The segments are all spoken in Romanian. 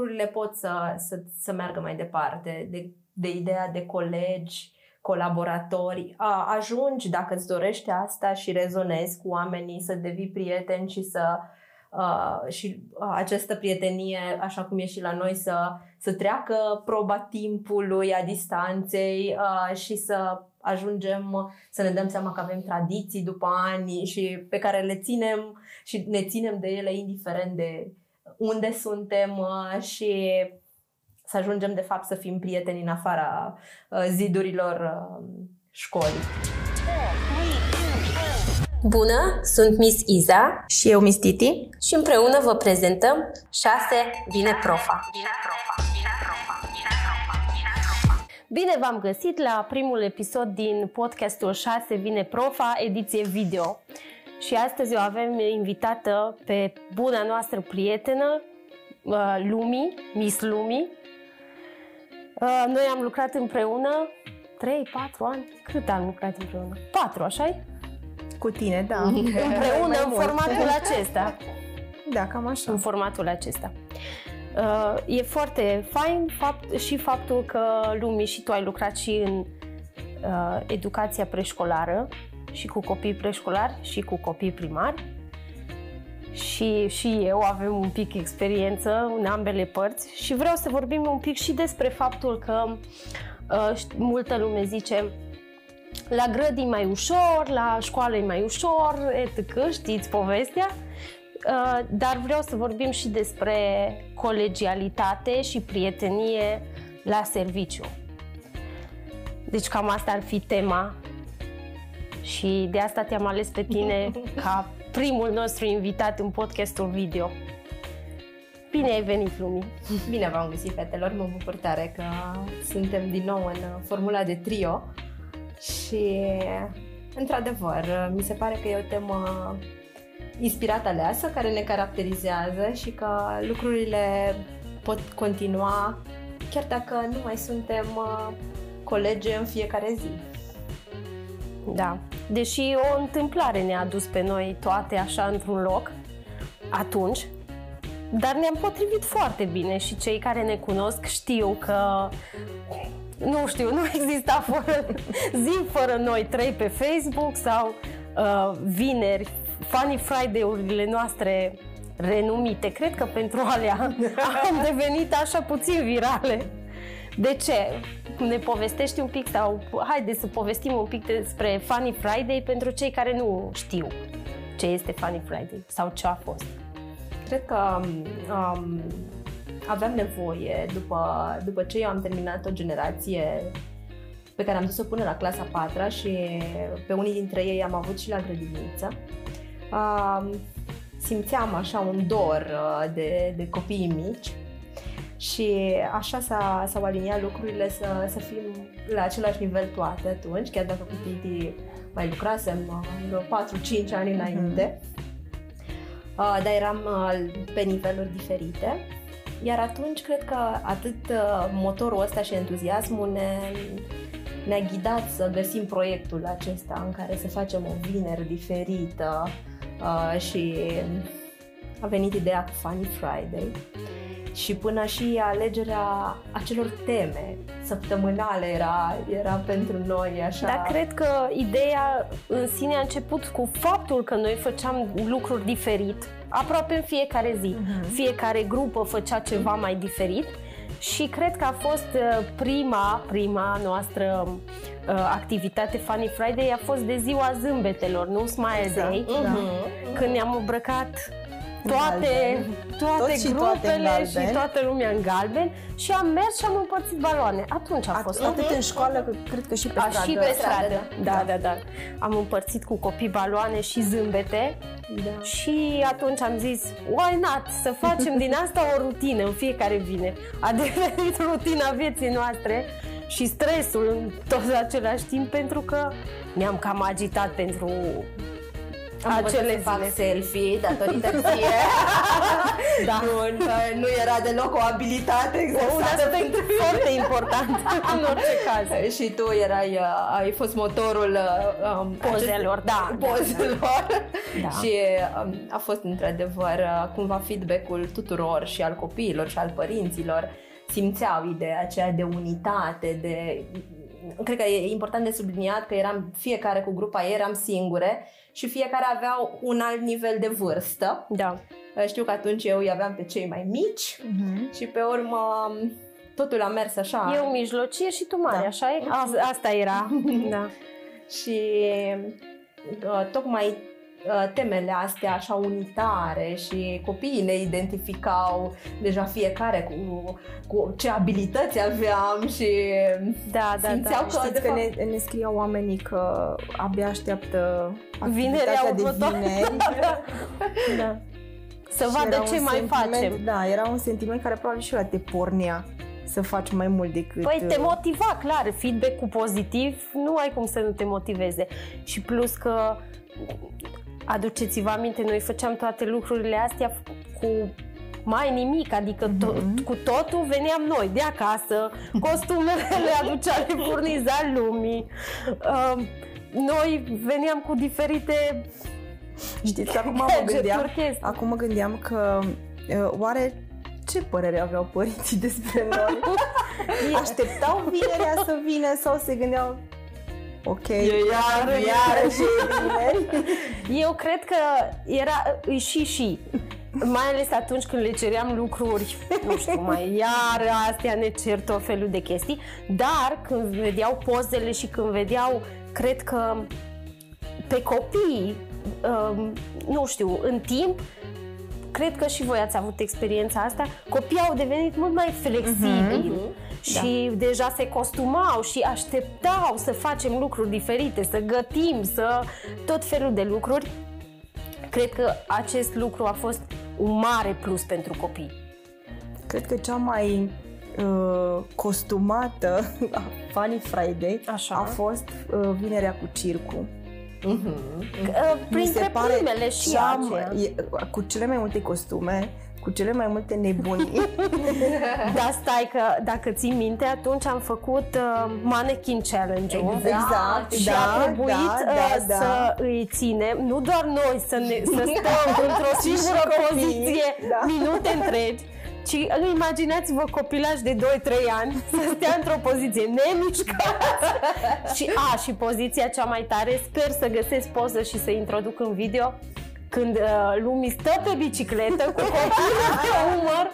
lucrurile pot să, să, să meargă mai departe, de, de ideea de colegi, colaboratori, a, ajungi dacă îți dorești asta și rezonezi cu oamenii, să devii prieten și să uh, și uh, această prietenie, așa cum e și la noi, să, să treacă proba timpului, a distanței uh, și să ajungem să ne dăm seama că avem tradiții după ani și pe care le ținem și ne ținem de ele indiferent de unde suntem uh, și să ajungem de fapt să fim prieteni în afara uh, zidurilor uh, școlii. Bună, sunt Miss Iza și eu Miss Titi și împreună vă prezentăm 6 Vine Profa. Bine v-am găsit la primul episod din podcastul 6 Vine Profa, ediție video. Și astăzi o avem invitată pe buna noastră prietenă, Lumi, Miss Lumi. Noi am lucrat împreună 3-4 ani. Cât am lucrat împreună? 4, așa Cu tine, da. împreună în formatul acesta. Da, cam așa. În formatul acesta. Uh, e foarte fain fapt, și faptul că, Lumi, și tu ai lucrat și în uh, educația preșcolară și cu copii preșcolari și cu copii primari. Și, și eu avem un pic experiență în ambele părți și vreau să vorbim un pic și despre faptul că uh, multă lume zice la grădii mai ușor, la școală e mai ușor, etc. Știți povestea? Uh, dar vreau să vorbim și despre colegialitate și prietenie la serviciu. Deci cam asta ar fi tema și de asta te-am ales pe tine ca primul nostru invitat în podcastul video. Bine ai venit, Lumi! Bine v-am găsit, fetelor! Mă bucur tare că suntem din nou în formula de trio și, într-adevăr, mi se pare că e o temă inspirată aleasă, care ne caracterizează și că lucrurile pot continua chiar dacă nu mai suntem uh, colegi în fiecare zi. Da. Deși o întâmplare ne-a dus pe noi toate așa într-un loc, atunci, dar ne-am potrivit foarte bine și cei care ne cunosc știu că nu știu, nu exista fără, zi fără noi trei pe Facebook sau uh, vineri, Funny Friday-urile noastre renumite. Cred că pentru alea am devenit așa puțin virale. De ce? Ne povestești un pic sau haide să povestim un pic despre Funny Friday pentru cei care nu știu ce este Funny Friday sau ce a fost. Cred că um, aveam nevoie, după, după ce eu am terminat o generație pe care am dus-o până la clasa 4 și pe unii dintre ei am avut și la grădiniță, uh, simțeam așa un dor uh, de, de copii mici și așa s-a, s-au aliniat lucrurile să, să fim la același nivel toate atunci, chiar dacă cu Titi mai lucrasem uh, vreo 4-5 ani înainte, uh, dar eram uh, pe niveluri diferite. Iar atunci cred că atât uh, motorul ăsta și entuziasmul ne, ne-a ghidat să găsim proiectul acesta în care să facem o vineri diferită uh, și a venit ideea cu Funny Friday și până și alegerea acelor teme săptămânale era, era pentru noi așa. Dar cred că ideea în sine a început cu faptul că noi făceam lucruri diferit, aproape în fiecare zi. Uh-huh. Fiecare grupă făcea ceva mai diferit și cred că a fost uh, prima, prima noastră uh, activitate Funny Friday a fost de ziua zâmbetelor, nu Smile exact. Day, uh-huh. când ne-am îmbrăcat toate, toate Tot grupele și, toate și toată lumea în galben și am mers și am împărțit baloane. Atunci a fost. Atât în școală, cred că și pe stradă. Și pe stradă, da, da, da, da. Am împărțit cu copii baloane și zâmbete da. și atunci am zis, why not, să facem din asta o rutină în fiecare vine. A devenit rutina vieții noastre și stresul în tot același timp pentru că ne-am cam agitat pentru am Acele să fac zile. selfie datorită ție. Da. Nu, nu era deloc o abilitate Un exersată aspect pentru foarte important în orice caz. Și tu erai, uh, ai fost motorul uh, um, Pozelor, da, da, Pozelor. Da. Și um, a fost într-adevăr uh, cumva feedback-ul tuturor și al copiilor și al părinților. Simțeau ideea aceea de unitate, de... Cred că e important de subliniat că eram fiecare cu grupa ei, eram singure și fiecare avea un alt nivel de vârstă. Da. Uh, Știu că atunci eu îi aveam pe cei mai mici Mhm. și pe urmă um, totul a mers așa. Eu mijlocie și tu mare, Da. așa e? A, asta era. Da. și uh, tocmai uh, temele astea așa unitare și copiii ne identificau deja fiecare cu, cu ce abilități aveam și Da, da, simțeau da. că Știți de că fapt, ne, ne scriau oamenii că abia așteaptă Vinerea activitatea de următoare. vineri. da. Să Și vadă era ce un mai sentiment- facem. Da, era un sentiment care probabil și ăla te pornea să faci mai mult decât... Păi te uh, motiva, clar, feedback-ul pozitiv, nu ai cum să nu te motiveze. Și plus că, aduceți-vă aminte, noi făceam toate lucrurile astea cu mai nimic, adică to- cu totul veneam noi de acasă, costumele le aducea, le furniza lumii. Uh, noi veneam cu diferite Știți, acum mă gadgeturi, gândeam, chestii. acum mă gândeam că uh, oare ce părere aveau părinții despre noi? Așteptau vinerea să vină sau se gândeau Ok, iar, iar și vineri. Eu cred că era e și și. Mai ales atunci când le ceream lucruri, nu știu, mai iar astea ne cer tot felul de chestii, dar când vedeau pozele și când vedeau, cred că pe copii, um, nu știu, în timp, cred că și voi ați avut experiența asta, copiii au devenit mult mai flexibili. Și deja se costumau și așteptau să facem lucruri diferite, să gătim, să tot felul de lucruri. Cred că acest lucru a fost un mare plus pentru copii. Cred că cea mai uh, costumată a Funny Friday Așa. a fost uh, vinerea cu circu. Uh, Printre primele și cea aceea. mai- e- cu cele mai multe costume, cu cele mai multe nebunii. Dar stai că dacă ții minte, atunci am făcut uh, mannequin challenge-ul. Exact, Și da, a trebuit da, uh, da, da. să îi ținem, nu doar noi să, ne, să stăm într-o Ci și singură copiii, poziție da. minute întregi, ci imaginați-vă copilaj de 2-3 ani să stea într-o poziție nemișcați. și, a, și poziția cea mai tare, sper să găsesc poză și să introduc în video, când uh, lumii stă pe bicicletă cu copilul pe umăr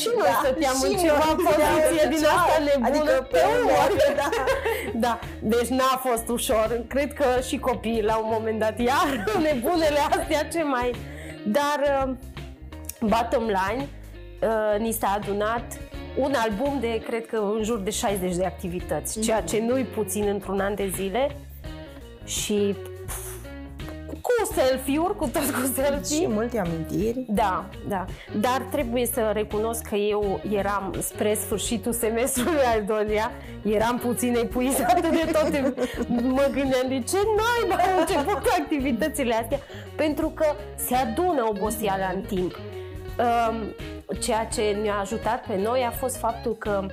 și noi Da, stăteam în și ceva noi poziție stăteam din în asta ceai, nebună adică pe pe umăr. umăr, da. da, deci n-a fost ușor. Cred că și copiii la un moment dat, iar nebunele astea ce mai... Dar, uh, bottom line, uh, ni s-a adunat un album de, cred că, în jur de 60 de activități, ceea ce nu-i puțin într-un an de zile și pf, cu selfie-uri, cu tot cu selfie. și multe amintiri. Da, da. Dar trebuie să recunosc că eu eram spre sfârșitul semestrului al doilea, eram puțin epuizată de toate. Mă gândeam de ce naiba au început cu activitățile astea, pentru că se adună oboseala în timp. Um, ceea ce ne-a ajutat pe noi a fost faptul că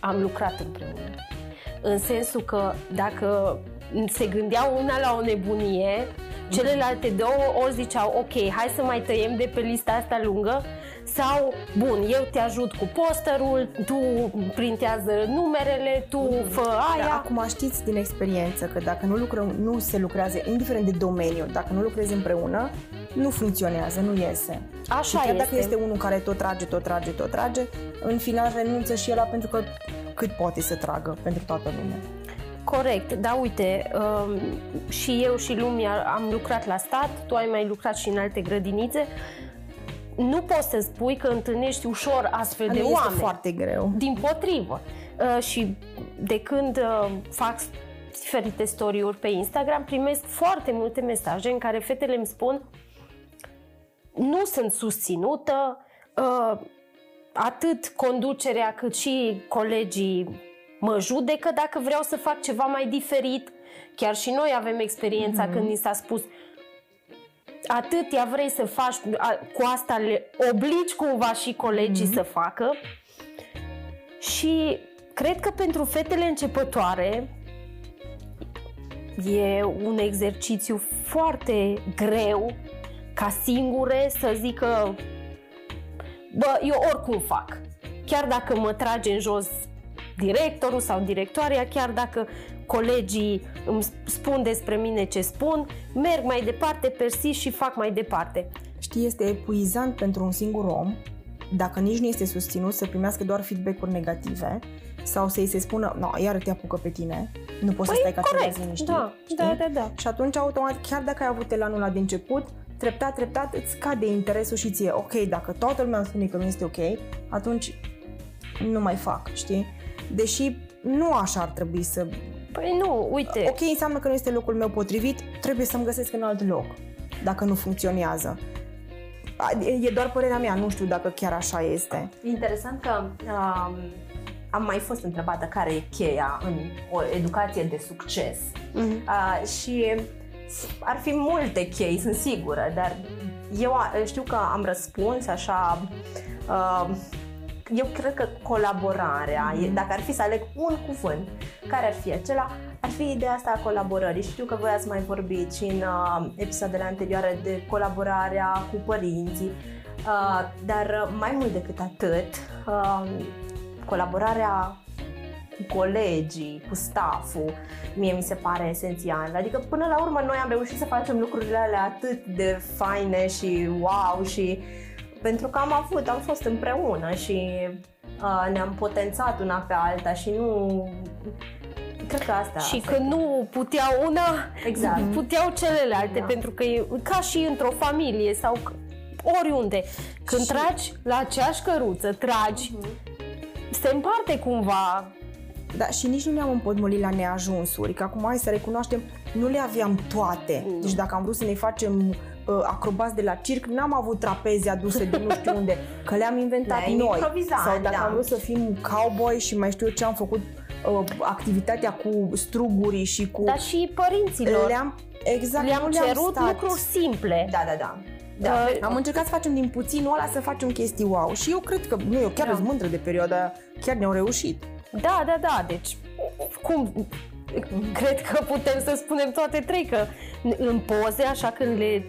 am lucrat împreună. În sensul că dacă se gândeau una la o nebunie, celelalte două ori ziceau ok, hai să mai tăiem de pe lista asta lungă sau, bun, eu te ajut cu posterul, tu printează numerele, tu fă aia. Dar acum știți din experiență că dacă nu, lucrăm, nu se lucrează, indiferent de domeniu, dacă nu lucrezi împreună, nu funcționează, nu iese. Așa și chiar este. dacă este unul care tot trage, tot trage, tot trage, în final renunță și el pentru că cât poate să tragă pentru toată lumea. Corect, da, uite, um, și eu și Lumia am lucrat la stat, tu ai mai lucrat și în alte grădinițe. Nu poți să spui că întâlnești ușor astfel de nu este oameni. foarte greu. Din potrivă. Uh, și de când uh, fac diferite story-uri pe Instagram, primesc foarte multe mesaje în care fetele îmi spun nu sunt susținută, uh, atât conducerea cât și colegii mă judecă dacă vreau să fac ceva mai diferit. Chiar și noi avem experiența mm-hmm. când ni s-a spus atât ea vrei să faci, a- cu asta le obligi cumva și colegii să facă. Și cred că pentru fetele începătoare e un exercițiu foarte greu ca singure să zică bă, eu oricum fac. Chiar dacă mă trage în jos directorul sau directoarea, chiar dacă colegii îmi spun despre mine ce spun, merg mai departe, persist și fac mai departe. Știi, este epuizant pentru un singur om, dacă nici nu este susținut, să primească doar feedback-uri negative sau să-i se spună, no, iar te apucă pe tine, nu poți să stai ca corect, ceva liniștit. da, știi? da, da, da. Și atunci, automat, chiar dacă ai avut elanul la de început, treptat, treptat, îți scade interesul și ție, ok, dacă toată lumea îmi spune că nu este ok, atunci nu mai fac, știi? Deși nu așa ar trebui să... Păi nu, uite, Ok, înseamnă că nu este locul meu potrivit, trebuie să-mi găsesc în alt loc, dacă nu funcționează. A, E doar părerea mea, nu știu dacă chiar așa este. Interesant că um, am mai fost întrebată care e cheia în o educație de succes. Mhm. Uh, și ar fi multe chei, sunt sigură, dar eu a- știu că am răspuns așa. Uh, eu cred că colaborarea, e, dacă ar fi să aleg un cuvânt, care ar fi acela, ar fi ideea asta a colaborării. Știu că voi ați mai vorbit și în uh, episoadele anterioare de colaborarea cu părinții, uh, dar uh, mai mult decât atât, uh, colaborarea cu colegii, cu stafful, mie mi se pare esențial. Adică până la urmă noi am reușit să facem lucrurile alea atât de faine și wow și pentru că am avut, am fost împreună și uh, ne-am potențat una pe alta și nu... Cred că asta și asta că e. nu puteau una, Exact. puteau celelalte, Da. pentru că e ca și într-o familie sau c- oriunde. Când Și- tragi la aceeași căruță, tragi, se împarte cumva Da, și nici nu ne-am împotmolit la neajunsuri, că acum hai să recunoaștem, nu le aveam toate. Deci dacă am vrut să ne facem uh, acrobați de la circ, n-am avut trapeze aduse de nu știu unde, că le-am inventat Le-ai noi. improvizat, Sau dacă da. am vrut să fim cowboy și mai știu eu ce am făcut, uh, activitatea cu strugurii și cu... dar și părinților. le-am, exact, Le-am nu le-am cerut stat. lucruri simple. Da, da, da. Da. Da. Am încercat să facem din puținul ăla să facem chestii wow. Și eu cred că, nu, eu chiar Da. sunt mândră de perioada aia, chiar ne-au reușit. Da, da, da, deci cum cred că putem să spunem toate trei că în poze, așa când le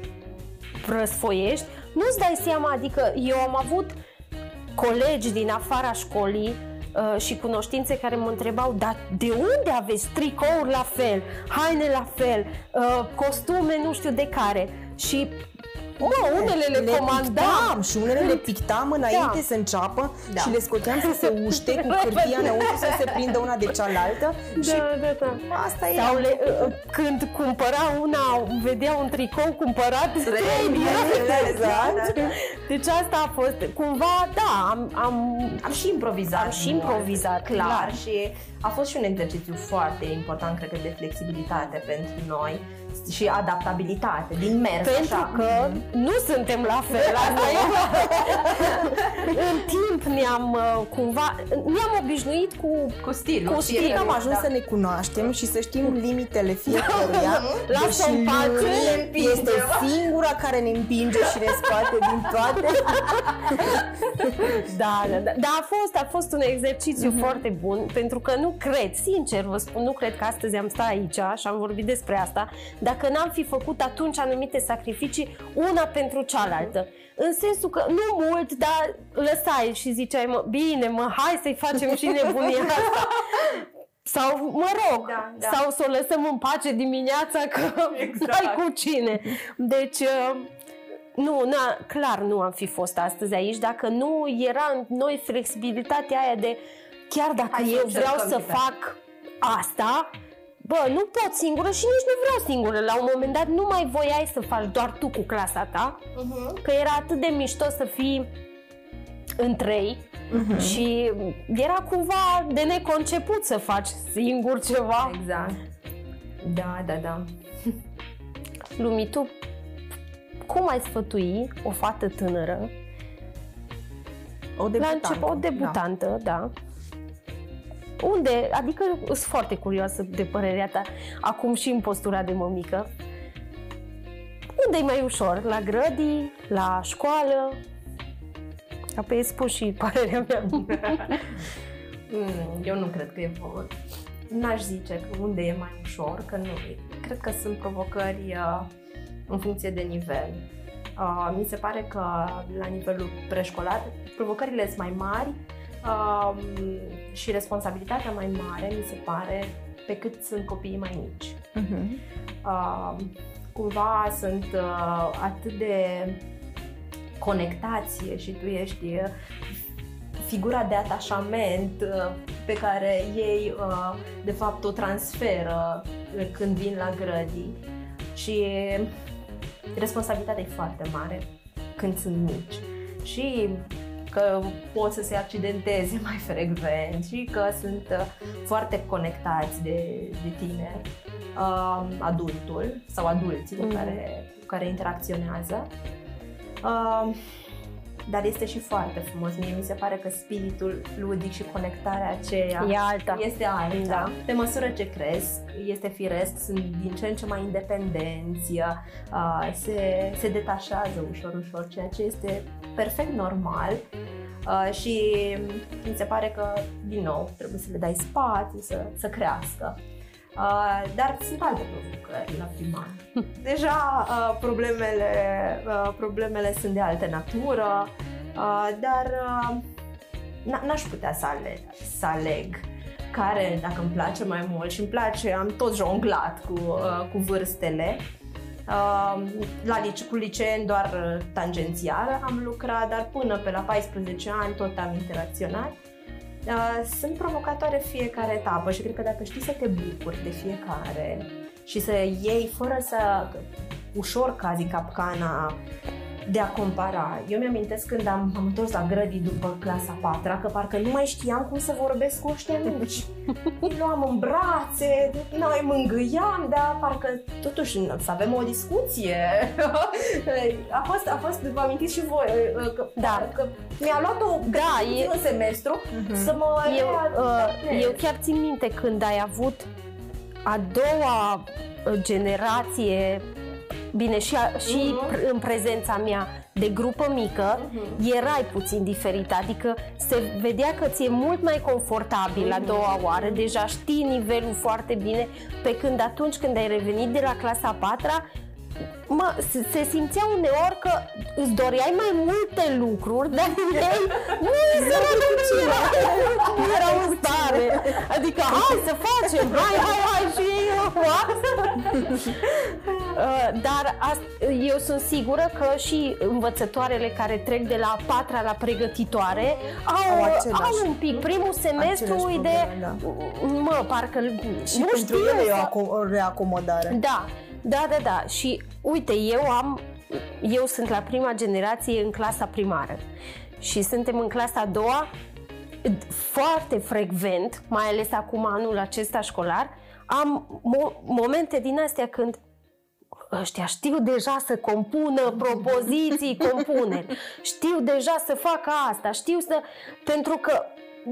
răsfoiești, nu-ți dai seama, adică eu am avut colegi din afara școlii uh, și cunoștințe care mă întrebau, dar de unde aveți tricouri la fel, haine la fel, uh, costume nu știu de care? Și Mă, unele le, comandam pictam și unele le pictam înainte Da. să înceapă Da. și le scoteam să se uște cu hârtia înăuntru să se prindă una de cealaltă și Da, da, da. asta e. Sau le, uh, când cumpăra una, vedea un tricou cumpărat trei Exact. Deci asta a fost, cumva, da, am, am Am și improvizat. Am și mult, improvizat, clar. clar. Și a fost și un exercițiu foarte important, cred că, de flexibilitate pentru noi și adaptabilitate din mers. pentru așa. că nu suntem la fel. Asta e. în timp ne-am uh, cumva, ne-am obișnuit cu cu stilul. Cu și stil, Știi că am ajuns da. să ne cunoaștem și să știm limitele fiecăruia. Lasă-o în deși pace, lui ne împinge. Este singura care ne împinge și ne scoate din toate. Da, da, da. Dar a fost, a fost un exercițiu foarte bun, pentru că nu cred, sincer vă spun, nu cred că astăzi am stat aici și am vorbit despre asta, dacă n-am fi făcut atunci anumite sacrificii, una pentru cealaltă. În sensul că nu mult, dar lăsai și ziceai, mă, bine, mă, hai să-i facem și nebunia asta. Sau, mă rog, Da, da. sau să o lăsăm în pace dimineața că Exact. n-ai cu cine. Deci, uh, nu, na, clar nu am fi fost astăzi aici dacă nu era în noi flexibilitatea aia de chiar dacă Hai să eu vreau încercăm, să Iube. fac asta, bă, nu pot singură și nici nu vreau singură. La un moment dat nu mai voiai să faci doar tu cu clasa ta, Mhm. că era atât de mișto să fii în trei și era cumva de neconceput să faci singur ceva. Exact. Da, da, da. Lumi, tu cum ai sfătui o fată tânără O La debutantă. început, o debutantă, da. da. Unde, adică sunt foarte curioasă de părerea ta, acum și în postura de mămică. unde e mai ușor? La grădii? La școală? Apoi spun și părerea mea. Mm, Eu nu cred că e vor. N-aș zice că unde e mai ușor, că nu. Cred că sunt provocări uh, în funcție de nivel. Uh, mi se pare că la nivelul preșcolar provocările sunt mai mari uh, și responsabilitatea mai mare, mi se pare, pe cât sunt copiii mai mici. Mhm. Uh, cumva sunt uh, atât de conectați și tu ești uh, figura de atașament uh, pe care ei uh, de fapt o transferă uh, când vin la grădii și responsabilitatea e foarte mare când sunt mici și că pot să se accidenteze mai frecvent și că sunt uh, foarte conectați de, de tine, uh, adultul sau adulții cu Mhm. care, cu care interacționează. Uh, dar este și foarte frumos. Mie mi se pare că spiritul ludic și conectarea aceea E alta. este alta. Da. Pe măsură ce cresc, este firesc, sunt din ce în ce mai independenți, uh, se, se detașează ușor, ușor, ceea ce este perfect normal. Uh, și mi se pare că, din nou, trebuie să le dai spațiu să, să crească. Uh, dar sunt alte provocări la primar. Deja uh, problemele, uh, problemele sunt de altă natură, uh, dar uh, n- n-aș putea să aleg, să aleg care, dacă îmi place mai mult și îmi place, am tot jonglat cu, uh, cu vârstele. Uh, la lice, cu liceen doar uh, tangențial am lucrat, dar până pe la 14 ani tot am interacționat. Uh, sunt provocatoare fiecare etapă și cred că dacă știi să te bucuri de fiecare și să iei fără să ușor cazi în capcana de a compara. Eu mi-amintesc când am, am întors la grădii după clasa 4 că parcă nu mai știam cum să vorbesc cu ăștia mici. Îi luam în brațe, noi mângâiam, dar parcă totuși să avem o discuție. A fost, a fost, vă amintiți și voi, că, Da. că mi-a luat o, Da, e- un semestru Mhm. să mă Eu, uh, readaptez. eu chiar țin minte când ai avut a doua uh, generație, bine, și, a, și Mhm. pr- în prezența mea de grupă mică, Mhm. erai puțin diferit, adică se vedea că ți-e mult mai confortabil la Mhm. doua oară, deja știi nivelul foarte bine, pe când atunci când ai revenit de la clasa a patra, mă, se, se simțea uneori că îți doreai mai multe lucruri, dar ei nu îi se răducea. Nu erau în stare. Adică, hai să facem, hai, hai, hai, și ei, what? Uh, Dar ast- eu sunt sigură că și învățătoarele care trec de la a patra la pregătitoare au, Au au, același- un pic. Primul semestru aceleași e de, probleme, mă, parcă Și nu pentru știu ele e o, să- aco- o reacomodare. da, da, da, da. Și uite, eu am, eu sunt la prima generație în clasa primară. Și suntem în clasa a doua foarte frecvent, mai ales acum anul acesta școlar, am mo- momente din astea când ăștia știu deja să compună propoziții, compuneri, știu deja să facă asta, știu să... Pentru că,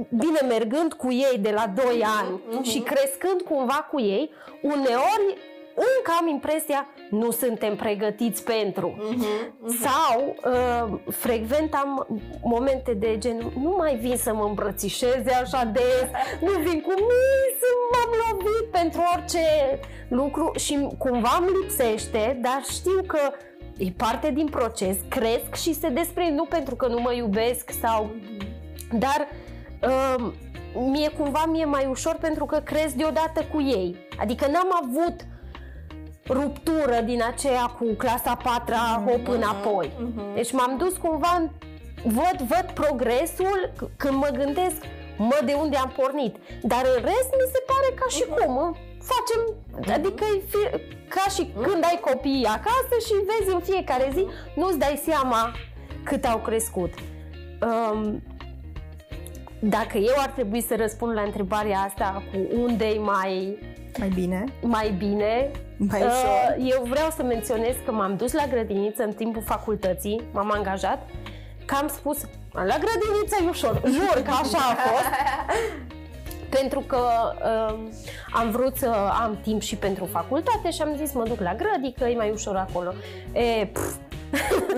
bine, mergând cu ei de la 2 ani și crescând cumva cu ei, uneori încă am impresia nu suntem pregătiți pentru. Sau uh, frecvent am momente de gen nu mai vin să mă îmbrățișeze așa des, nu vin cu mis, m-am lovit pentru orice lucru și cumva îmi lipsește, dar știu că e parte din proces, cresc și se desprind, nu pentru că nu mă iubesc sau... Dar uh, mie cumva mi-e mai ușor pentru că cresc deodată cu ei. Adică n-am avut ruptură din aceea cu clasa 4 hop înapoi. Deci m-am dus cumva, în- văd, văd progresul c- când mă gândesc, mă, de unde am pornit. Dar în rest mi se pare ca și cum ă, facem, adică e fi, ca și când ai copiii acasă și vezi în fiecare zi, nu-ți dai seama cât au crescut. Um, dacă eu ar trebui să răspund la întrebarea asta cu unde e mai, Mai bine, mai bine, mai Uh, ușor. Eu vreau să menționez că m-am dus la grădiniță în timpul facultății, m-am angajat, că am spus, la grădiniță e ușor, jur că așa a fost. pentru că uh, am vrut să am timp și pentru facultate și am zis mă duc la grădi că e mai ușor acolo. E, pf,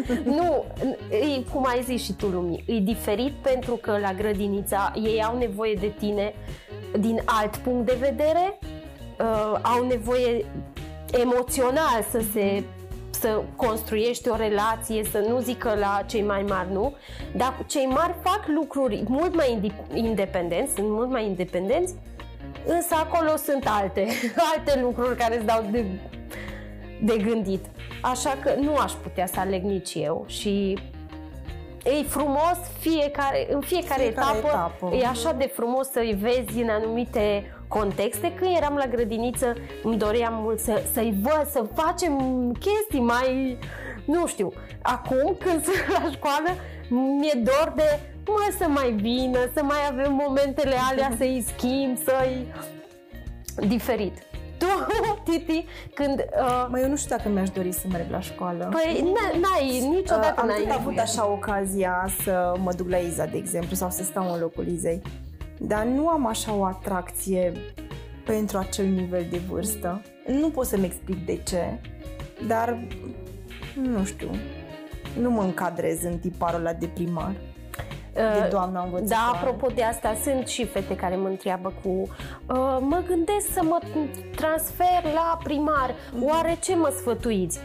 nu, e, cum ai zis și tu, Lumi, e diferit pentru că la grădinița ei au nevoie de tine din alt punct de vedere, uh, au nevoie emoțional să se să construiești o relație, să nu zică la cei mai mari nu, dar cei mari fac lucruri mult mai independenți, sunt mult mai independenți, însă acolo sunt alte, alte lucruri care îți dau de, de gândit. Așa că nu aș putea să aleg nici eu și e frumos fiecare, în fiecare, fiecare etapă, etapă, e așa de frumos să-i vezi în anumite contexte. Când eram la grădiniță, îmi doream mult să, să-i văd, să facem chestii mai, nu știu. Acum, când sunt la școală, mi-e dor de mă, să mai vină, să mai avem momentele alea, să-i schimb, să-i... diferit. Tu, Titi, când... Uh... Mă, eu nu știu dacă mi-aș dori să merg la școală. Păi, n-ai, niciodată uh, n-ai. Am avut așa ocazia să mă duc la Iza, de exemplu, sau să stau în locul Izei. Dar nu am așa o atracție pentru acel nivel de vârstă. Nu pot să-mi explic de ce, dar nu știu, nu mă încadrez în tiparul ăla de primar de uh, doamna învățătoare. Da, apropo de asta, sunt și fete care mă întreabă cu uh, mă gândesc să mă transfer la primar, mhm. oare ce mă sfătuiți?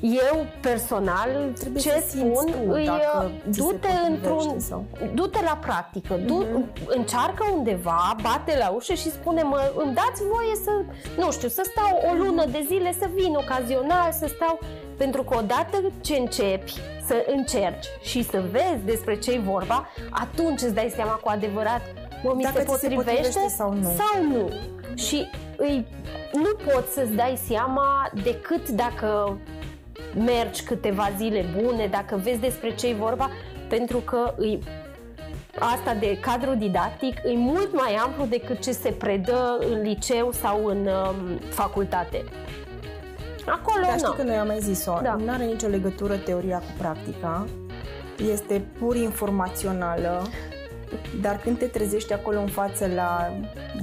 Eu personal Trebuie ce spun tu, îi uh, du-te într-un sau... du-te la practică, du, mm-hmm. încearcă undeva, bate la ușă și spune mă îmi dați voie să nu știu, să stau o lună de zile, să vin ocazional, să stau pentru că odată ce începi să încerci și să vezi despre ce e vorba, atunci îți dai seama cu adevărat mă, mi Dacă se, potrivește, se potrivește sau nu. Sau nu. Și îi, nu poți să-ți dai seama decât dacă mergi câteva zile bune, dacă vezi despre ce e vorba, pentru că îi, asta de cadru didactic e mult mai amplu decât ce se predă în liceu sau în um, facultate. Acolo Dar știi că noi am mai zis-o, da. nu are nicio legătură teoria cu practica, este pur informațională, dar când te trezești acolo în față la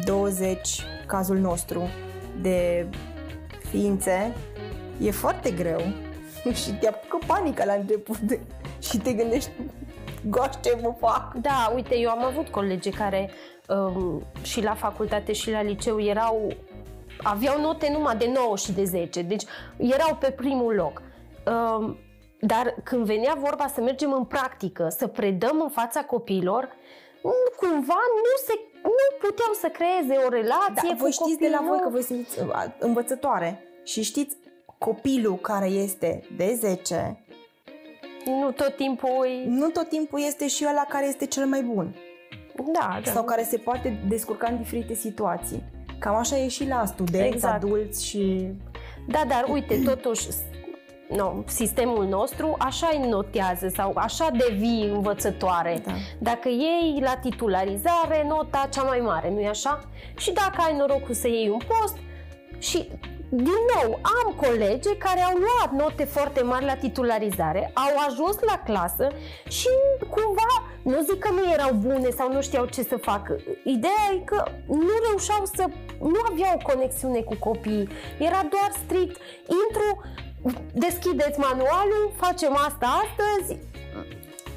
20, cazul nostru, de ființe, e foarte greu și te apucă panică la început și te gândești goș ce mă fac. Da, uite, eu am avut colegi care um, și la facultate și la liceu erau aveau note numai de 9 și de 10, deci erau pe primul loc. Um, dar când venea vorba să mergem în practică, să predăm în fața copiilor, cumva nu se nu puteau să creeze o relație da, voi știți copilul. de la voi că voi sunteți uh, învățătoare și știți copilul care este de 10 nu tot timpul nu tot timpul este și ăla care este cel mai bun. Da, da. Sau care se poate descurca în diferite situații. Cam așa e și la studenți, exact. adulți și... Da, dar uite, totuși, no, sistemul nostru așa îi notează sau așa devii învățătoare. Da. Dacă iei la titularizare nota cea mai mare, nu-i așa? Și dacă ai norocul să iei un post și din nou, am colegi care au luat note foarte mari la titularizare, au ajuns la clasă și cumva, nu zic că nu erau bune sau nu știau ce să facă. Ideea e că nu reușeau să, nu aveau o conexiune cu copiii. Era doar strict, intru, deschideți manualul, facem asta astăzi,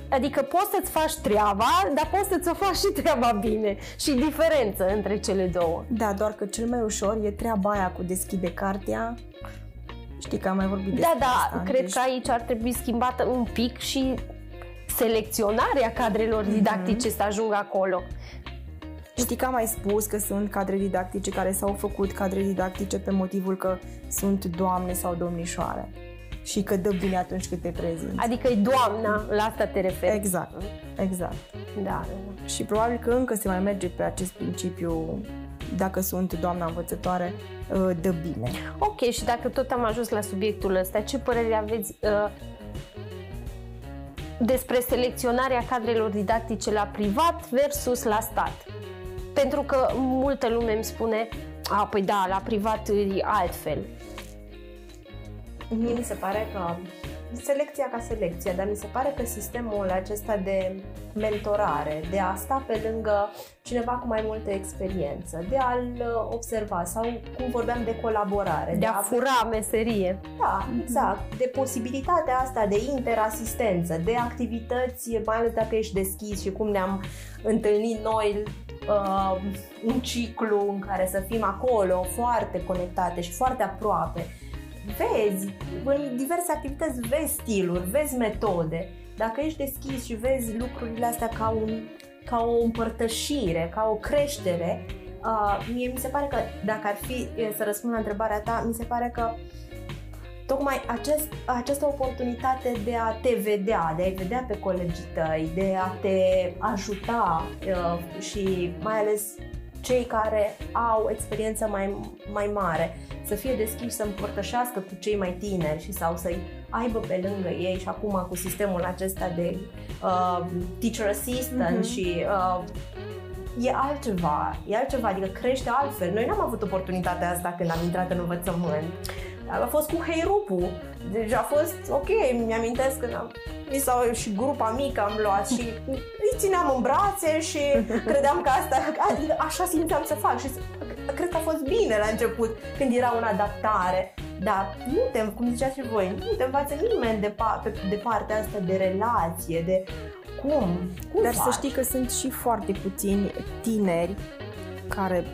Adică poți să-ți faci treaba, dar poți să-ți o faci și treaba bine. Și diferență între cele două. Da, doar că cel mai ușor e treaba aia cu deschide cartea. Știi că am mai vorbit despre Da, da, asta, cred deci... că aici ar trebui schimbată un pic și selecționarea cadrelor mhm. didactice mm-hmm. să ajungă acolo. Știi că am mai spus că sunt cadre didactice care s-au făcut cadre didactice pe motivul că sunt doamne sau domnișoare și că dă bine atunci când te prezinți. Adică e doamna, la asta te referi. Exact, exact. Da. Și probabil că încă se mai merge pe acest principiu dacă sunt doamna învățătoare, uh, dă bine. Ok, și dacă tot am ajuns la subiectul ăsta, ce părere aveți uh, despre selecționarea cadrelor didactice la privat versus la stat? Pentru că multă lume îmi spune, a, păi da, la privat e altfel. Mie mi se pare că selecția ca selecția, dar mi se pare că sistemul acesta de mentorare, de a sta pe lângă cineva cu mai multă experiență, de a-l uh, observa sau, cum vorbeam, de colaborare. De, de a, a fura meserie. Da, exact. De posibilitatea asta de interasistență, de activități, mai ales dacă ești deschis și cum ne-am întâlnit noi uh, un ciclu în care să fim acolo foarte conectate și foarte aproape vezi, în diverse activități vezi stiluri, vezi metode. Dacă ești deschis și vezi lucrurile astea ca, un, ca o împărtășire, ca o creștere, uh, mie mi se pare că, dacă ar fi să răspund la întrebarea ta, mi se pare că tocmai acest, această oportunitate de a te vedea, de a-i vedea pe colegii tăi, de a te ajuta uh, și mai ales cei care au experiență mai, mai mare, să fie deschiși să împărtășească cu cei mai tineri și sau să-i aibă pe lângă ei și acum cu sistemul acesta de uh, teacher assistant mm-hmm. și uh, e altceva, e altceva, adică crește altfel. Noi n-am avut oportunitatea asta când am intrat în învățământ. A fost cu Heirupu. Deci a fost ok, mi-amintesc când am mi sau și grupa mică am luat și îi țineam în brațe și credeam că asta, așa simțeam să fac și cred că a fost bine la început când era o adaptare. Dar nu te, cum ziceați și voi, nu te învață nimeni de, pa, de partea asta de relație, de cum, cum Dar faci? să știi că sunt și foarte puțini tineri care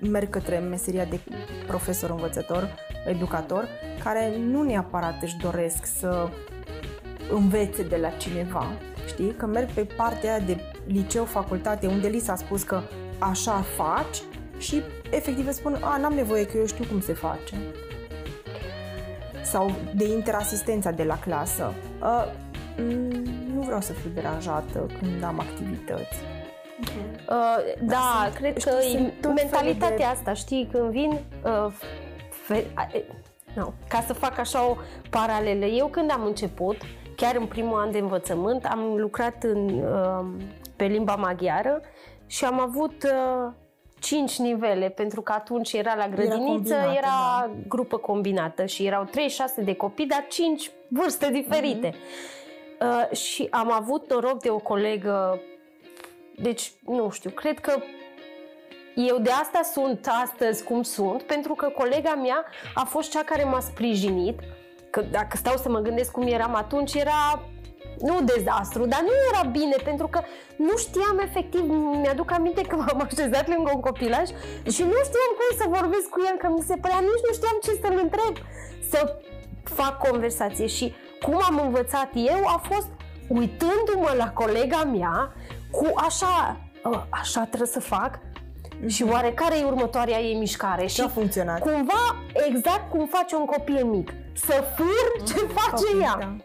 merg către meseria de profesor învățător, educator, care nu neapărat își doresc să învețe de la cineva, știi? Că merg pe partea de liceu, facultate, unde li s-a spus că așa faci și efectiv spun, a, n-am nevoie că eu știu cum se face. Sau de interasistența de la clasă. A, nu vreau să fiu deranjată când am activități. Uh, da, sunt, cred că e mentalitatea de... asta, știi, când vin uh, fe, uh, no, ca să fac așa o paralelă. Eu când am început, chiar în primul an de învățământ, am lucrat în, uh, pe limba maghiară și am avut uh, cinci nivele, pentru că atunci era la grădiniță, era, era da. grupă combinată și erau 36 de copii, dar cinci vârste diferite. Mm-hmm. Uh, și am avut noroc de o colegă, deci, nu știu, cred că eu de asta sunt astăzi cum sunt, pentru că colega mea a fost cea care m-a sprijinit, că dacă stau să mă gândesc cum eram atunci, era nu dezastru, dar nu era bine pentru că nu știam efectiv, mi-aduc aminte că m-am așezat lângă un copilaj și nu știam cum să vorbesc cu el, că mi se părea, nici nu știam ce să-l întreb, să fac conversație și cum am învățat eu a fost uitându-mă la colega mea cu așa, ă, așa trebuie să fac, și oare care e următoarea ei mișcare? Ce a funcționat? Cumva exact cum face un copil mic. Să fur ce face copil, ea. Da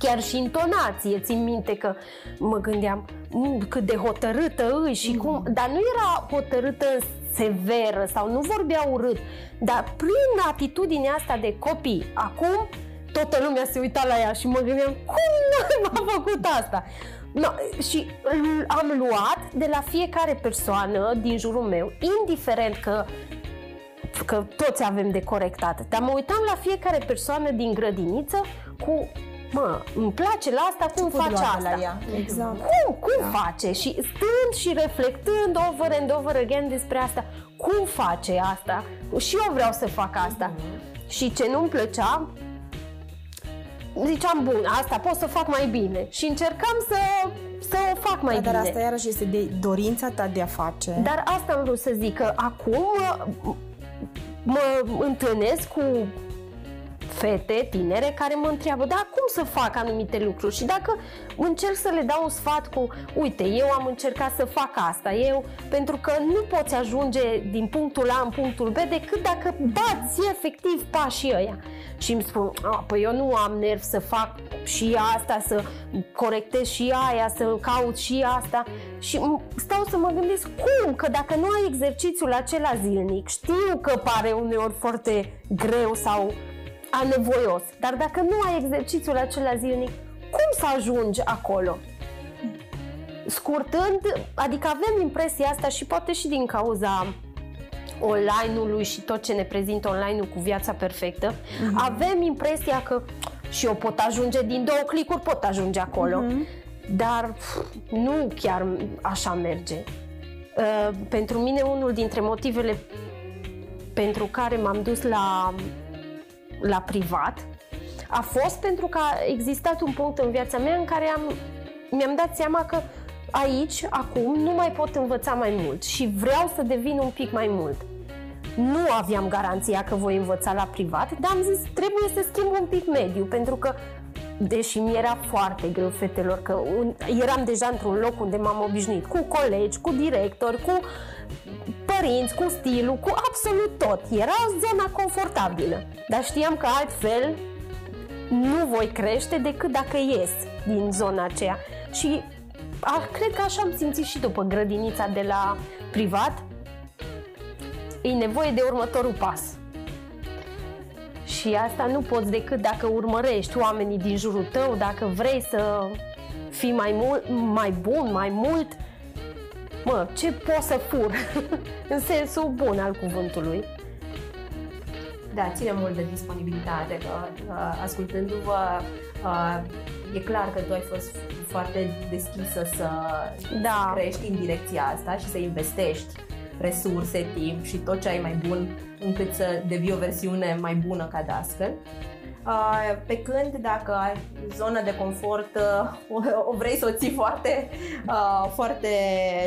chiar și intonație. Țin minte că mă gândeam mm, cât de hotărâtă îi și cum, mm. dar nu era hotărâtă severă sau nu vorbea urât, dar prin atitudinea asta de copii, acum toată lumea se uita la ea și mă gândeam cum nu m-a făcut asta? No, și am luat de la fiecare persoană din jurul meu, indiferent că că toți avem de corectat. Dar mă uitam la fiecare persoană din grădiniță cu mă, îmi place la asta, cum face asta? La ea. Exact. Cum, cum da. face? Și stând și reflectând over and over again despre asta, cum face asta? Și eu vreau să fac asta. Mm-hmm. Și ce nu-mi plăcea, ziceam, bun, asta pot să fac mai bine. Și încercam să, să o fac mai da, bine. Dar asta iarăși este de dorința ta de a face. Dar asta am vrut să zic, că acum mă întâlnesc cu fete tinere care mă întreabă, da, cum să fac anumite lucruri? Și dacă încerc să le dau un sfat cu, uite, eu am încercat să fac asta, eu, pentru că nu poți ajunge din punctul A în punctul B decât dacă bați efectiv pașii ăia. Și îmi spun, a, păi eu nu am nerv să fac și asta, să corectez și aia, să caut și asta. Și stau să mă gândesc cum, că dacă nu ai exercițiul acela zilnic, știu că pare uneori foarte greu sau anevoios. Dar dacă nu ai exercițiul acela zilnic, cum să ajungi acolo? Scurtând, adică avem impresia asta și poate și din cauza online-ului și tot ce ne prezintă online-ul cu viața perfectă, mm-hmm. avem impresia că și eu pot ajunge din două clicuri, pot ajunge acolo. Uh-huh. Dar pf, nu chiar așa merge. Uh, pentru mine unul dintre motivele pentru care m-am dus la, la privat a fost pentru că a existat un punct în viața mea în care am, mi-am dat seama că aici, acum, nu mai pot învăța mai mult și vreau să devin un pic mai mult. Nu aveam garanția că voi învăța la privat, dar am zis trebuie să schimb un pic mediu, pentru că deși mi era foarte greu fetelor, că un, eram deja într-un loc unde m-am obișnuit cu colegi, cu directori, cu părinți, cu stilul, cu absolut tot. Era zona confortabilă, dar știam că altfel nu voi crește decât dacă ies din zona aceea. Și a, cred că așa am simțit și după grădinița de la privat. E nevoie de următorul pas. Și asta nu poți decât dacă urmărești oamenii din jurul tău, dacă vrei să fii mai, mult, mai bun, mai mult, mă, ce poți să fur? în sensul bun al cuvântului. Da, ține mult de disponibilitate, că uh, ascultându-vă uh, e clar că tu ai fost foarte deschisă să, Da. să crești în direcția asta și să investești resurse, timp și tot ce ai mai bun încât să devii o versiune mai bună ca dascăl. Uh, Pe când dacă ai zona de confort uh, o- o vrei să o ții foarte, uh, foarte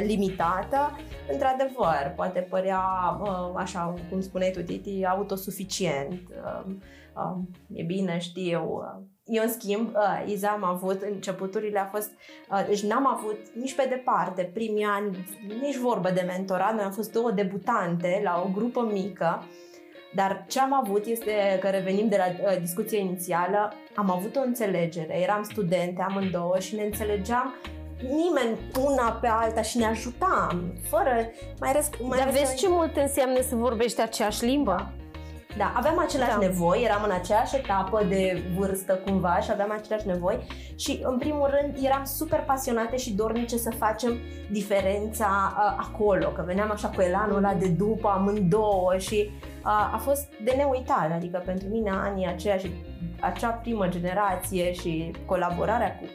limitată, într-adevăr, poate părea, uh, așa cum spuneai tu, Titi, autosuficient. Uh, uh, E bine, știu. uh. Eu, în schimb, uh, Iza am avut, începuturile a fost, uh, deci n-am avut nici pe departe primii ani, nici vorbă de mentorat. Noi am fost două debutante la o grupă mică dar ce am avut este că revenim de la uh, discuția inițială, am avut o înțelegere, eram studente amândouă și ne înțelegeam nimeni una pe alta și ne ajutam, fără mai răsp- mai Dar răsp- vezi ce mult înseamnă să vorbești aceeași limbă? Da, aveam aceleași Da. nevoi, eram în aceeași etapă de vârstă cumva și aveam aceleași nevoi și în primul rând eram super pasionate și dornice să facem diferența uh, acolo, că veneam așa cu elanul ăla de după amândouă și uh, a fost de neuitat, adică pentru mine anii aceia și acea primă generație și colaborarea cu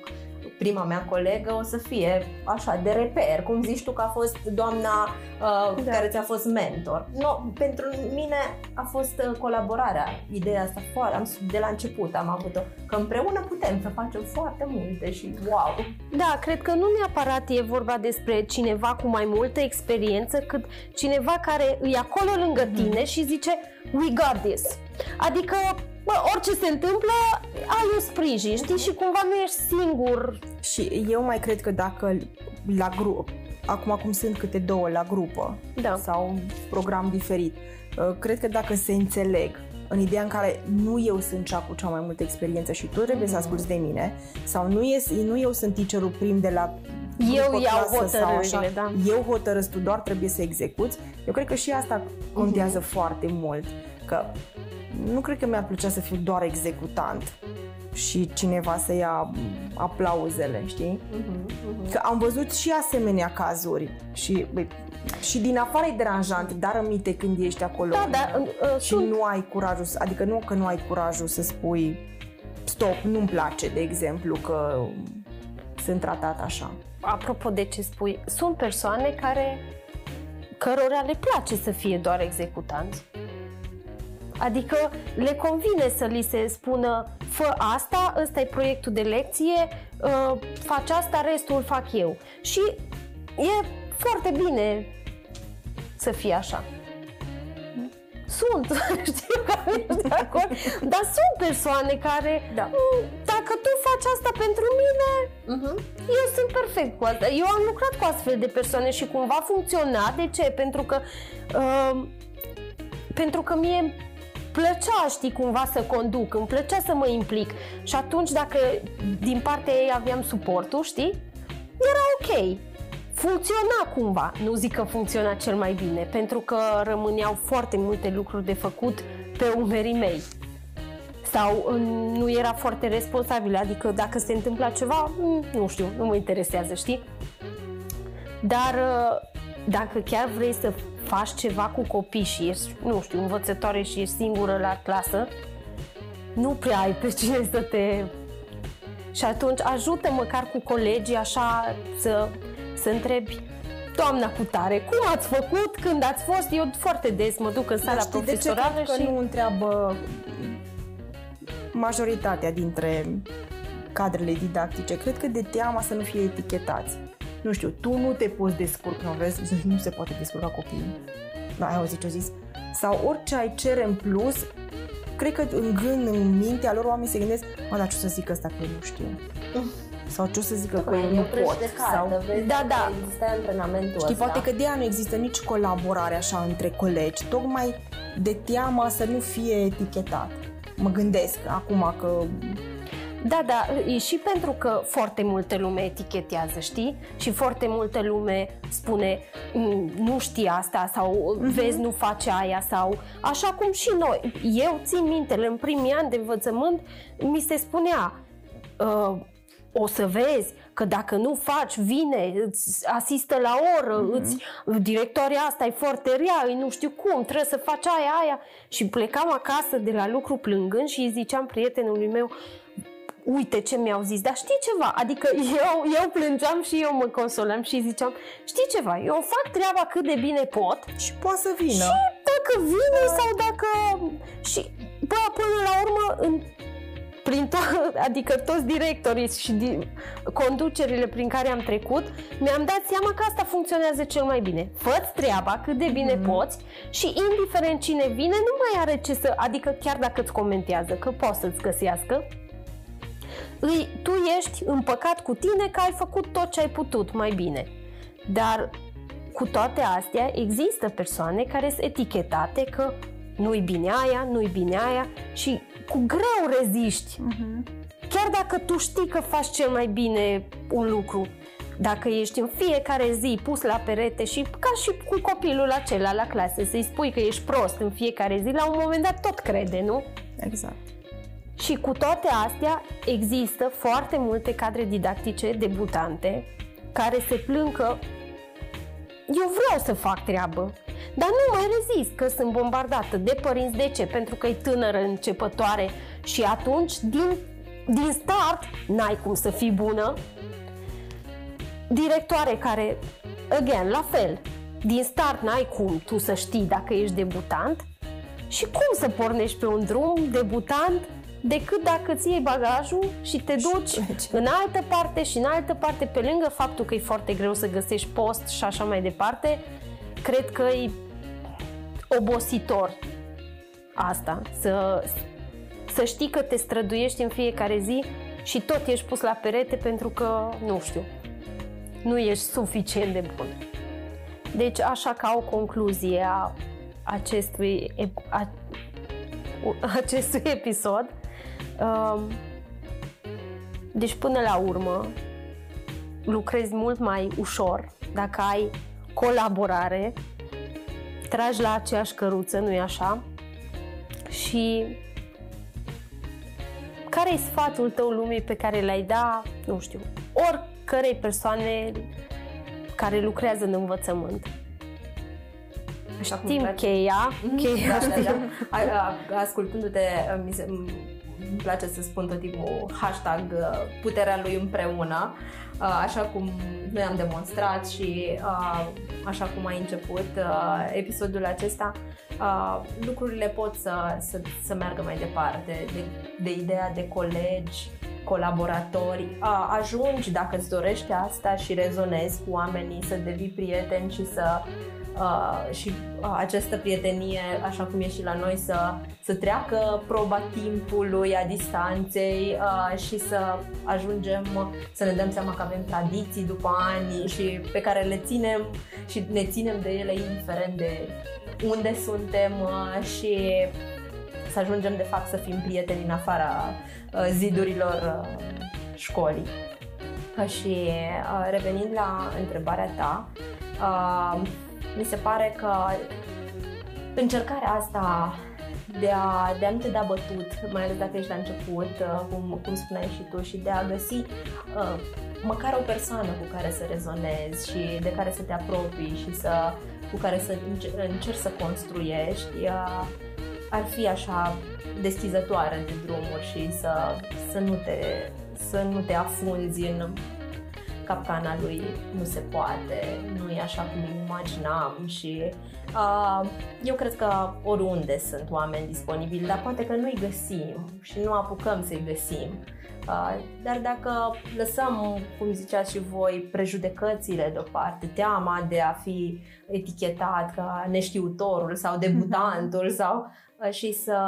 prima mea colegă o să fie așa de reper, cum zici tu că a fost doamna uh, Da. care ți-a fost mentor. No, pentru mine a fost uh, colaborarea, ideea asta foarte, am, de la început am avut-o, că împreună putem să facem foarte multe și wow! Da, cred că nu neapărat e vorba despre cineva cu mai multă experiență, cât cineva care e acolo lângă tine și zice We got this. Adică, bă, orice se întâmplă, ai un sprijin, știi? Și cumva nu ești singur. Și eu mai cred că dacă la grup, acum cum sunt câte două la grupă Da. sau un program diferit, uh, cred că dacă se înțeleg în ideea în care nu eu sunt cea cu cea mai multă experiență și tu trebuie să asculți de mine sau nu, e, nu eu sunt teacherul prim de la Eu grupă, iau clasă sau hotărârile, da. eu hotărăsc, tu doar trebuie să execuți. Eu cred că și asta contează foarte mult, că nu cred că mi-ar plăcea să fiu doar executant și cineva să ia aplauzele, știi? Că am văzut și asemenea cazuri și, băi, și din afară e deranjant, dar aminte când ești acolo Da, dar uh, și sunt nu ai curajul, să- adică nu că nu ai curajul să spui stop, nu-mi place, de exemplu, că sunt tratat așa. apropo de ce spui, sunt persoane care cărora le place să fie doar executanți. Adică le convine să li se spună fă asta, ăsta e proiectul de lecție, uh, faci asta, restul îl fac eu. Și e foarte bine să fie așa. Sunt, știu că nu ești de acord, dar sunt persoane care, Da. "Mm, dacă tu faci asta pentru mine, eu sunt perfect cu asta. Eu am lucrat cu astfel de persoane și cumva funcționa. De ce? Pentru că uh, pentru că mie îmi plăcea, știi, cumva să conduc, îmi plăcea să mă implic și atunci dacă din partea ei aveam suportul, știi, era ok. Funcționa cumva, nu zic că funcționa cel mai bine, pentru că rămâneau foarte multe lucruri de făcut pe umerii mei sau uh, nu era foarte responsabilă, adică dacă se întâmpla ceva, mm, nu știu, nu mă interesează, știi? Dar uh, dacă chiar vrei să faci ceva cu copii și ești, nu știu, învățătoare și ești singură la clasă, nu prea ai pe cine să te... Și atunci ajută măcar cu colegii așa să, să întrebi doamna cu tare, cum ați făcut, când ați fost, eu foarte des mă duc în sala Dar profesorală de ce și... că nu întreabă majoritatea dintre cadrele didactice? Cred că de teama să nu fie etichetați. Nu știu, tu nu te poți descurca, nu vezi, nu se poate descurca copiii. Da, ai auzit ce zis? Sau orice ai cere în plus, cred că în gând, în mintea lor, oamenii se gândesc, mă, dar ce o să zic ăsta că eu nu știu? Sau ce o să zică că eu nu pot? Sau... Da, da. Există antrenamentul Știi, ăsta. poate că de aia nu există nici colaborare așa între colegi, tocmai de teama să nu fie etichetat. Mă gândesc acum că Da, da, e și pentru că foarte multă lume etichetează, știi? Și foarte multă lume spune "Mm, nu știi asta sau vezi nu face aia sau așa cum și noi. Eu țin minte, în primii ani de învățământ mi se spunea uh, o să vezi că dacă nu faci, vine, îți asistă la oră, mm-hmm. îți, directoarea asta e foarte rea, îi nu știu cum, trebuie să faci aia, aia. Și plecam acasă de la lucru plângând și îi ziceam prietenului meu, uite ce mi-au zis, dar știi ceva? Adică eu, eu plângeam și eu mă consolam și ziceam, știi ceva, eu fac treaba cât de bine pot și poate să vină. și dacă vine sau dacă... Și bă, până la urmă, în, prin to- adică toți directorii și di- conducerile prin care am trecut, mi-am dat seama că asta funcționează cel mai bine. Fă-ți treaba cât de bine mm-hmm. poți și indiferent cine vine, nu mai are ce să... Adică chiar dacă îți comentează, că poți să-ți găsească, îi, tu ești împăcat cu tine că ai făcut tot ce ai putut mai bine. Dar cu toate astea, există persoane care sunt etichetate că nu-i bine aia, nu-i bine aia și cu greu reziști. Uh-huh. Chiar dacă tu știi că faci cel mai bine un lucru, dacă ești în fiecare zi pus la perete și ca și cu copilul acela la clasă, să-i spui că ești prost în fiecare zi, la un moment dat tot crede, nu? Exact. Și cu toate astea, există foarte multe cadre didactice debutante care se plâng că eu vreau să fac treabă, dar nu mai rezist că sunt bombardată de părinți. De ce? Pentru că e tânără începătoare și atunci, din, din start, n-ai cum să fii bună. Directoare care, again, la fel, din start n-ai cum tu să știi dacă ești debutant și cum să pornești pe un drum debutant decât dacă îți iei bagajul și te duci pleci. în altă parte și în altă parte, pe lângă faptul că e foarte greu să găsești post și așa mai departe, cred că e obositor asta, să, să știi că te străduiești în fiecare zi și tot ești pus la perete pentru că, nu știu, nu ești suficient de bun. Deci, așa ca o concluzie a acestui, ep- a, acestui episod, um, deci până la urmă lucrezi mult mai ușor dacă ai colaborare, tragi la aceeași căruță, nu-i așa? Și care e sfatul tău lumii pe care l-ai da, nu știu, oricărei persoane care lucrează în învățământ? Așa cum Știm îmi place. cheia, cheia, Da, da, da. A, a, ascultându-te, mi se, îmi place să spun tot timpul hashtag uh, puterea lui împreună, uh, așa cum noi am demonstrat și uh, așa cum ai început uh, episodul acesta, uh, lucrurile pot să, să, să meargă mai departe. De, de ideea de colegi, colaboratori, uh, ajungi dacă îți dorești asta și rezonezi cu oamenii, să devii prieten și să uh, și uh, această prietenie, așa cum e și la noi, să, să treacă proba timpului, a distanței uh, și să ajungem să ne dăm seama că avem tradiții după ani și pe care le ținem și ne ținem de ele indiferent de unde suntem uh, și să ajungem de fapt să fim prieteni în afara uh, zidurilor uh, școlii. Uh, Și uh, revenind la întrebarea ta, uh, mi se pare că încercarea asta de a, de a nu te da bătut, mai ales dacă ești la început, uh, cum, cum spuneai și tu, și de a găsi uh, măcar o persoană cu care să rezonezi și de care să te apropii și să, cu care să înce- încerci să construiești, uh, ar fi așa deschizătoare de drumuri și să, să, nu te, să nu te afunzi în capcana lui nu se poate, nu e așa cum imaginam și uh, eu cred că oriunde sunt oameni disponibili, dar poate că nu-i găsim și nu apucăm să-i găsim. Uh, dar dacă lăsăm, cum ziceați și voi, prejudecățile deoparte, teama de a fi etichetat ca neștiutorul sau debutantul sau uh, și să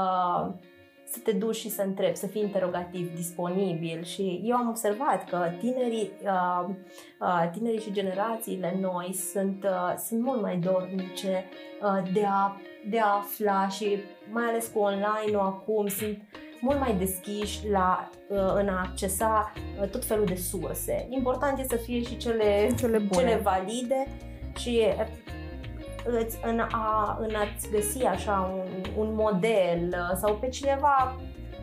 să te duci și să întrebi, să fii interogativ, disponibil și eu am observat că tinerii, uh, uh, tinerii și generațiile noi sunt, uh, sunt mult mai dornice uh, de, a, de a afla și mai ales cu online-ul acum sunt mult mai deschiși la, uh, în a accesa uh, tot felul de surse. Important e să fie și cele, Cele bune. cele valide și îți, în, a, în a-ți găsi așa un, un model uh, sau pe cineva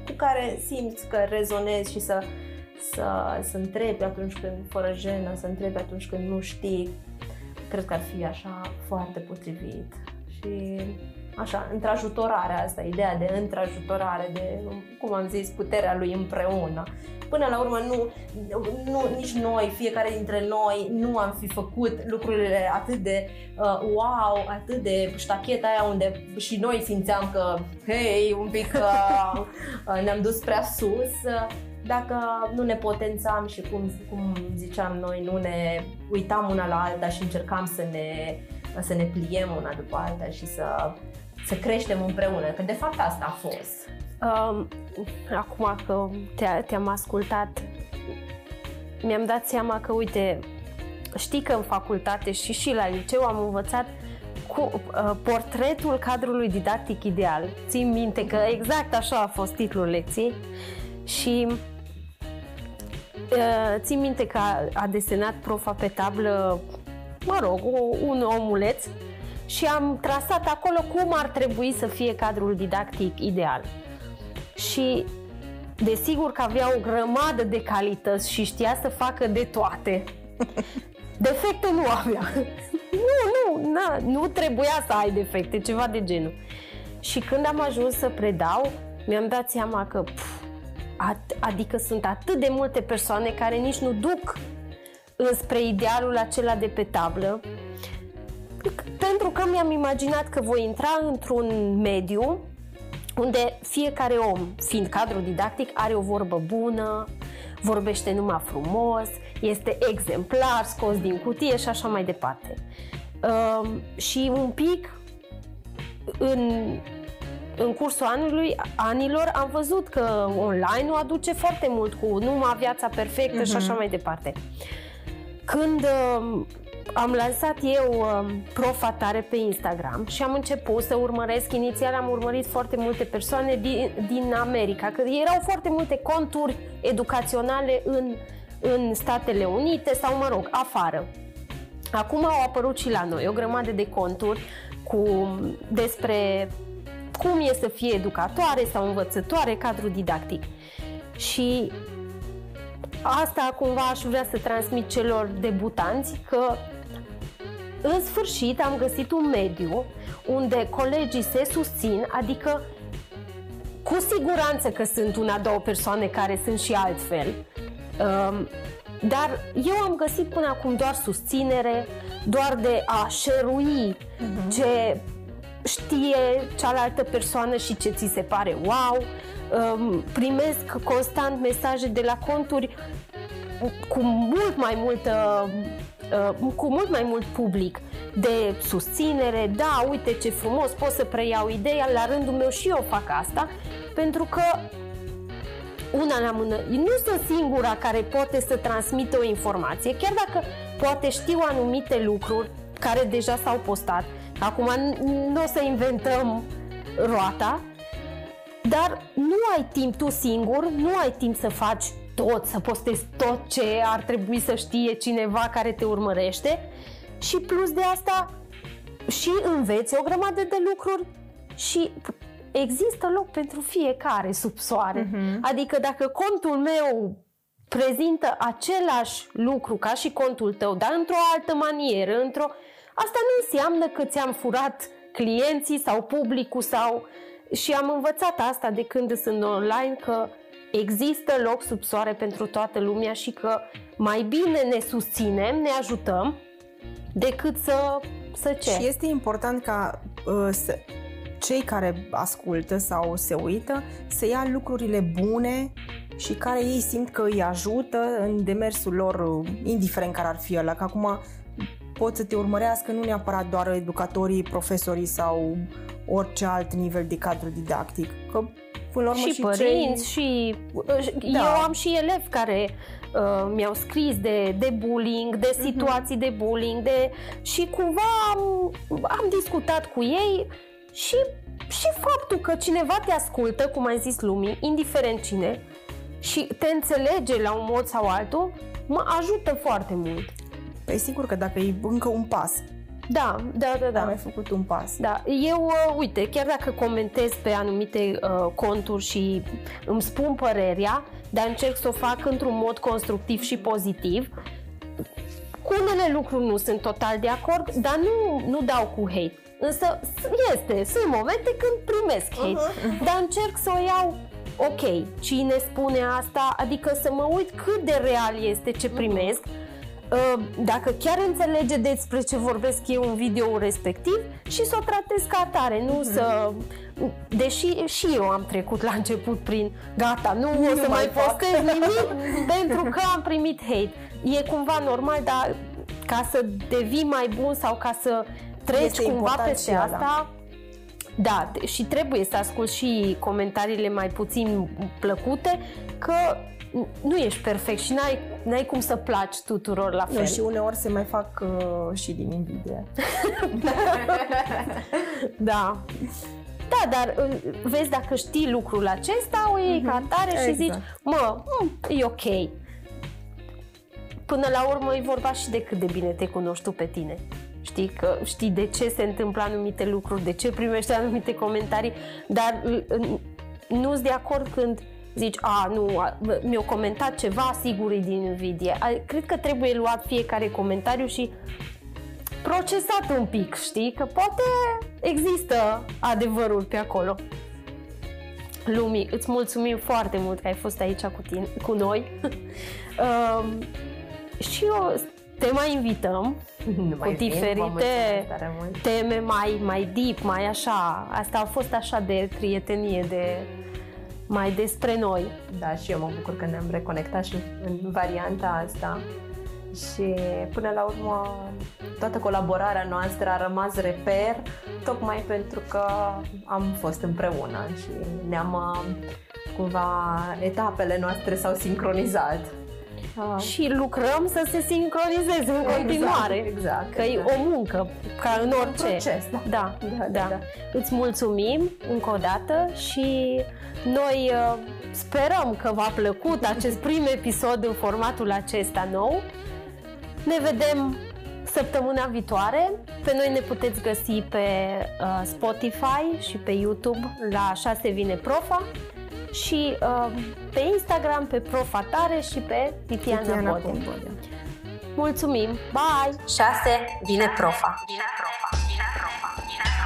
cu care simți că rezonezi și să, să, să întrebi atunci când, fără jenă, să întrebi atunci când nu știi, cred că ar fi așa foarte potrivit. Și așa, întrajutorarea asta, ideea de întrajutorare, de, cum am zis, puterea lui împreună. Până la urmă, nu, nu, nici noi, fiecare dintre noi, nu am fi făcut lucrurile atât de uh, wow, atât de ștacheta aia unde și noi simțeam că, hei, un pic uh, uh, ne-am dus prea sus. Uh, dacă nu ne potențam și cum, cum ziceam noi, nu ne uitam una la alta și încercam să ne, să ne pliem una după alta și să, să creștem împreună, că de fapt asta a fost. Um, acum că te, te-am ascultat, mi-am dat seama că, uite, știi că în facultate și și la liceu am învățat cu uh, portretul cadrului didactic ideal. Țin minte că exact așa a fost titlul lecției și uh, țin minte că a, a desenat profa pe tablă, mă rog, un omuleț și am trasat acolo cum ar trebui să fie cadrul didactic ideal. Și desigur că avea o grămadă de calități și știa să facă de toate. Defecte nu avea. nu, nu, na, nu trebuia să ai defecte, ceva de genul. Și când am ajuns să predau, mi-am dat seama că, pf, at- adică sunt atât de multe persoane care nici nu duc înspre idealul acela de pe tablă, pentru că mi-am imaginat că voi intra într-un mediu unde fiecare om, fiind cadru didactic, are o vorbă bună, vorbește numai frumos, este exemplar, scos din cutie și așa mai departe. Uh, și un pic în, în cursul anului, anilor am văzut că online-ul aduce foarte mult cu numai viața perfectă uh-huh. și așa mai departe. Când uh, am lansat eu uh, profatare pe Instagram și am început să urmăresc, inițial am urmărit foarte multe persoane din, din America, că erau foarte multe conturi educaționale în, în Statele Unite sau, mă rog, afară. Acum au apărut și la noi o grămadă de conturi cu, despre cum e să fie educatoare sau învățătoare, cadru didactic. Și asta cumva aș vrea să transmit celor debutanți că în sfârșit am găsit un mediu unde colegii se susțin, adică cu siguranță că sunt una, două persoane care sunt și altfel, um, dar eu am găsit până acum doar susținere, doar de a șerui uh-huh. ce știe cealaltă persoană și ce ți se pare wow. Um, primesc constant mesaje de la conturi cu mult mai multă Uh, cu mult mai mult public de susținere, da, uite ce frumos, pot să preiau ideea, la rândul meu și eu fac asta, pentru că una la mână, nu sunt singura care poate să transmită o informație, chiar dacă poate știu anumite lucruri care deja s-au postat. Acum nu o să inventăm roata, dar nu ai timp tu singur, nu ai timp să faci tot, să postezi tot ce ar trebui să știe cineva care te urmărește și plus de asta și înveți o grămadă de lucruri și există loc pentru fiecare sub soare. Uh-huh. Adică dacă contul meu prezintă același lucru ca și contul tău, dar într-o altă manieră, într-o... Asta nu înseamnă că ți-am furat clienții sau publicul sau și am învățat asta de când sunt online, că există loc sub soare pentru toată lumea și că mai bine ne susținem, ne ajutăm, decât să, să ce. Și este important ca uh, să, cei care ascultă sau se uită să ia lucrurile bune și care ei simt că îi ajută în demersul lor, uh, indiferent care ar fi ăla, că acum pot să te urmărească nu neapărat doar educatorii, profesorii sau orice alt nivel de cadru didactic, că până la urmă și, și părinți cei... și da. eu am și elevi care uh, mi-au scris de, de bullying, de mhm. situații uh-huh. de bullying de, și cumva am, am discutat cu ei și, și faptul că cineva te ascultă, cum ai zis lumii, indiferent cine, și te înțelege la un mod sau altul, mă ajută foarte mult. Păi sigur că dacă e încă un pas, da, da, da, da. Am mai făcut un pas. Da, eu, uh, uite, chiar dacă comentez pe anumite uh, conturi și îmi spun părerea, dar încerc să o fac într-un mod constructiv și pozitiv, cu unele lucruri nu sunt total de acord, dar nu, nu dau cu hate. Însă este, sunt momente când primesc hate, uh-huh. dar încerc să o iau ok, cine spune asta, adică să mă uit cât de real este ce primesc, uh-huh Uh, dacă chiar înțelege despre ce vorbesc eu în video respectiv și să o tratez ca atare, nu mm-hmm. să... Deși și eu am trecut la început prin gata, nu, nu o să mai, mai postez nimic pentru că am primit hate. E cumva normal, dar ca să devii mai bun sau ca să treci este cumva peste asta, da, și trebuie să ascult și comentariile mai puțin plăcute, că nu ești perfect și n-ai, n-ai cum să placi tuturor la fel. Nu, și uneori se mai fac uh, și din invidie. da. Da, dar uh, vezi dacă știi lucrul acesta, o iei mm-hmm. ca tare exact. și zici, mă, mm, e ok. Până la urmă e vorba și de cât de bine te cunoști tu pe tine. Știi că știi de ce se întâmplă anumite lucruri, de ce primești anumite comentarii, dar uh, nu sunt de acord când zici, a, nu, mi-au comentat ceva, sigur e din invidie. Cred că trebuie luat fiecare comentariu și procesat un pic, știi? Că poate există adevărul pe acolo. Lumii, îți mulțumim foarte mult că ai fost aici cu, tine, cu noi. um, și eu te mai invităm nu cu mai diferite teme mai, mai deep, mai așa. Asta a fost așa de prietenie, de mai despre noi. Da, și eu mă bucur că ne-am reconectat și în varianta asta. Și până la urmă toată colaborarea noastră a rămas reper tocmai pentru că am fost împreună și ne-am cumva etapele noastre s-au sincronizat. Ah. Și lucrăm să se sincronizeze în exact, continuare. Exact. Că exact. e o muncă, ca în orice. Un proces, da. Da, da, da. da. Îți mulțumim încă o dată și noi uh, sperăm că v-a plăcut acest prim episod în formatul acesta nou. Ne vedem săptămâna viitoare. Pe noi ne puteți găsi pe uh, Spotify și pe YouTube la 6 vine profa și uh, pe Instagram, pe Profatare și pe Titiana, Titiana Bode. Bode. Mulțumim! Bye! 6. Vine profa! Vine profa! Vine profa! Vine profa.